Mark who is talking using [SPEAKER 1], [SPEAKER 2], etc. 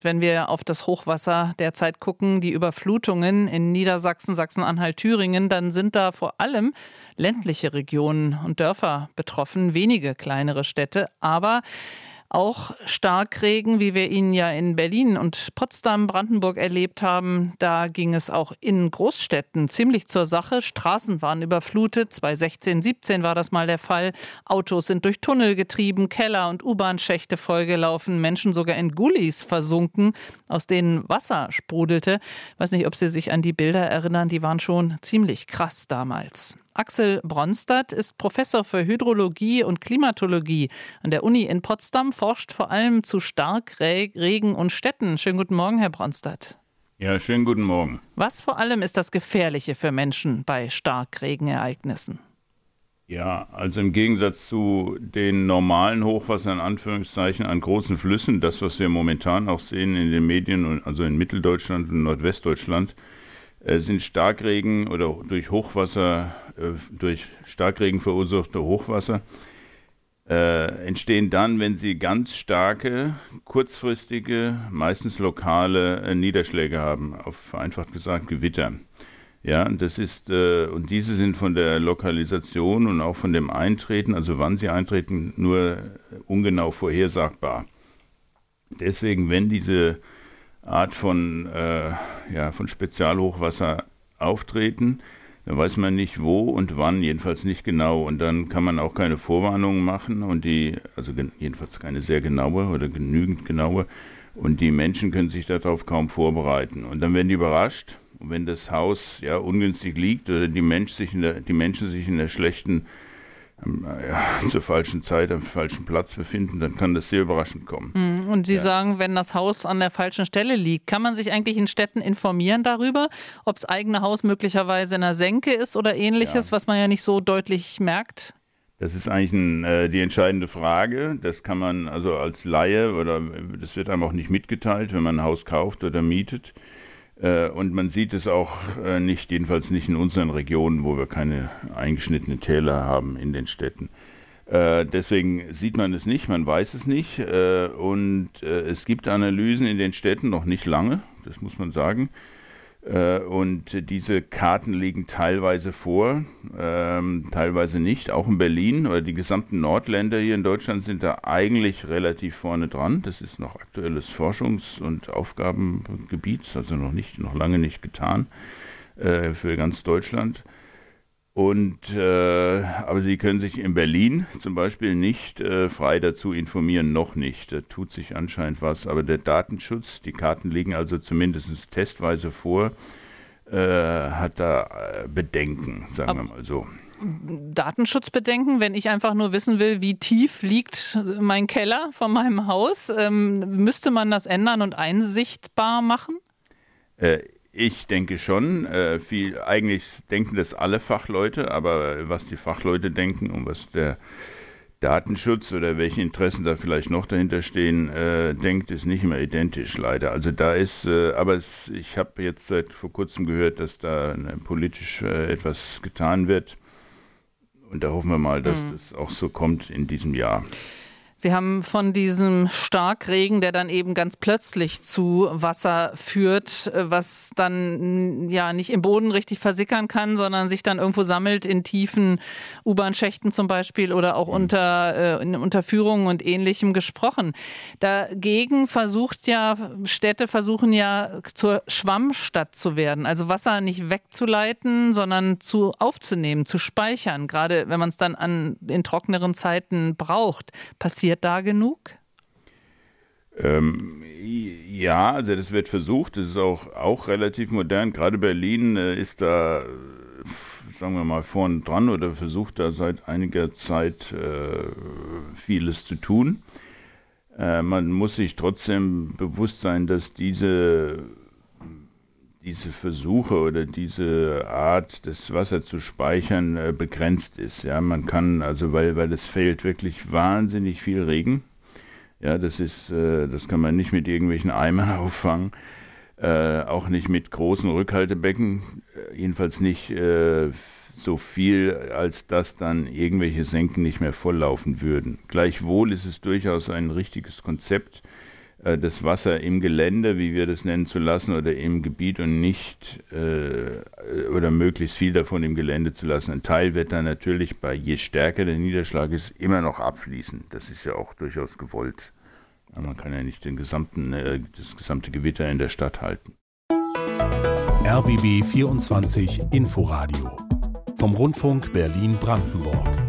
[SPEAKER 1] Wenn wir auf das Hochwasser derzeit gucken, die Überflutungen in Niedersachsen, Sachsen-Anhalt, Thüringen, dann sind da vor allem ländliche Regionen und Dörfer betroffen, wenige kleinere Städte. Aber auch Starkregen, wie wir ihn ja in Berlin und Potsdam, Brandenburg erlebt haben, da ging es auch in Großstädten ziemlich zur Sache. Straßen waren überflutet. 2016, 17 war das mal der Fall. Autos sind durch Tunnel getrieben, Keller und U-Bahn-Schächte vollgelaufen, Menschen sogar in Gullis versunken, aus denen Wasser sprudelte. Ich weiß nicht, ob Sie sich an die Bilder erinnern, die waren schon ziemlich krass damals. Axel Bronstadt ist Professor für Hydrologie und Klimatologie an der Uni in Potsdam, forscht vor allem zu Starkregen und Städten. Schönen guten Morgen, Herr Bronstadt.
[SPEAKER 2] Ja, schönen guten Morgen.
[SPEAKER 1] Was vor allem ist das Gefährliche für Menschen bei Starkregenereignissen?
[SPEAKER 2] Ja, also im Gegensatz zu den normalen Hochwassern, in Anführungszeichen, an großen Flüssen, das, was wir momentan auch sehen in den Medien, also in Mitteldeutschland und Nordwestdeutschland, sind Starkregen oder durch Hochwasser, äh, durch Starkregen verursachte Hochwasser, äh, entstehen dann, wenn sie ganz starke, kurzfristige, meistens lokale äh, Niederschläge haben, auf vereinfacht gesagt Gewitter. Ja, das ist, äh, und diese sind von der Lokalisation und auch von dem Eintreten, also wann sie eintreten, nur ungenau vorhersagbar. Deswegen, wenn diese Art von, äh, ja, von Spezialhochwasser auftreten. Da weiß man nicht wo und wann, jedenfalls nicht genau. Und dann kann man auch keine Vorwarnungen machen und die, also jedenfalls keine sehr genaue oder genügend genaue. Und die Menschen können sich darauf kaum vorbereiten. Und dann werden die überrascht. Und wenn das Haus ja ungünstig liegt oder die, Mensch sich der, die Menschen sich in der schlechten ja, zur falschen Zeit am falschen Platz befinden, dann kann das sehr überraschend kommen.
[SPEAKER 1] Hm, und Sie ja. sagen, wenn das Haus an der falschen Stelle liegt, kann man sich eigentlich in Städten informieren darüber, ob das eigene Haus möglicherweise in einer Senke ist oder ähnliches, ja. was man ja nicht so deutlich merkt?
[SPEAKER 2] Das ist eigentlich ein, äh, die entscheidende Frage. Das kann man also als Laie oder das wird einem auch nicht mitgeteilt, wenn man ein Haus kauft oder mietet. Äh, und man sieht es auch äh, nicht, jedenfalls nicht in unseren Regionen, wo wir keine eingeschnittenen Täler haben in den Städten. Äh, deswegen sieht man es nicht, man weiß es nicht. Und es gibt Analysen in den Städten noch nicht lange, das muss man sagen. Äh, und diese Karten liegen teilweise vor, ähm, teilweise nicht. Auch in Berlin oder die gesamten Nordländer hier in Deutschland sind da eigentlich relativ vorne dran. Das ist noch aktuelles Forschungs- und Aufgabengebiet, also noch nicht, noch lange nicht getan äh, für ganz Deutschland. Und, äh, aber Sie können sich in Berlin zum Beispiel nicht äh, frei dazu informieren, noch nicht. Da tut sich anscheinend was. Aber der Datenschutz, die Karten liegen also zumindest testweise vor, äh, hat da äh, Bedenken, sagen aber wir mal so.
[SPEAKER 1] Datenschutzbedenken, wenn ich einfach nur wissen will, wie tief liegt mein Keller von meinem Haus, ähm, müsste man das ändern und einsichtbar machen?
[SPEAKER 2] Äh, ich denke schon. Äh, viel, eigentlich denken das alle Fachleute, aber was die Fachleute denken und was der Datenschutz oder welche Interessen da vielleicht noch dahinter stehen, äh, denkt, ist nicht immer identisch, leider. Also da ist, äh, aber es, ich habe jetzt seit vor kurzem gehört, dass da ne, politisch äh, etwas getan wird. Und da hoffen wir mal, dass mhm. das auch so kommt in diesem Jahr.
[SPEAKER 1] Sie haben von diesem Starkregen, der dann eben ganz plötzlich zu Wasser führt, äh, was dann ja nicht im Boden richtig versickern kann, sondern sich dann irgendwo sammelt in tiefen U-Bahn-Schächten zum Beispiel oder auch mhm. unter äh, in Unterführungen und ähnlichem gesprochen. Dagegen versucht ja Städte versuchen ja zur Schwammstadt zu werden, also Wasser nicht wegzuleiten, sondern zu aufzunehmen, zu speichern. Gerade wenn man es dann an in trockneren Zeiten braucht, passiert passiert da genug?
[SPEAKER 2] Ähm, ja, also das wird versucht. Das ist auch, auch relativ modern. Gerade Berlin äh, ist da, sagen wir mal, vorn dran oder versucht da seit einiger Zeit äh, vieles zu tun. Äh, man muss sich trotzdem bewusst sein, dass diese diese Versuche oder diese Art, das Wasser zu speichern, äh, begrenzt ist. Ja, man kann, also weil, weil es fällt wirklich wahnsinnig viel Regen. Ja, das ist, äh, das kann man nicht mit irgendwelchen Eimern auffangen. Äh, auch nicht mit großen Rückhaltebecken, äh, jedenfalls nicht so viel, als dass dann irgendwelche Senken nicht mehr volllaufen würden. Gleichwohl ist es durchaus ein richtiges Konzept, das Wasser im Gelände, wie wir das nennen, zu lassen oder im Gebiet und nicht äh, oder möglichst viel davon im Gelände zu lassen. Ein Teil wird dann natürlich bei je stärker der Niederschlag ist, immer noch abfließen. Das ist ja auch durchaus gewollt. Man kann ja nicht den gesamten, äh, das gesamte Gewitter in der Stadt halten.
[SPEAKER 3] RBB 24 Inforadio vom Rundfunk Berlin-Brandenburg.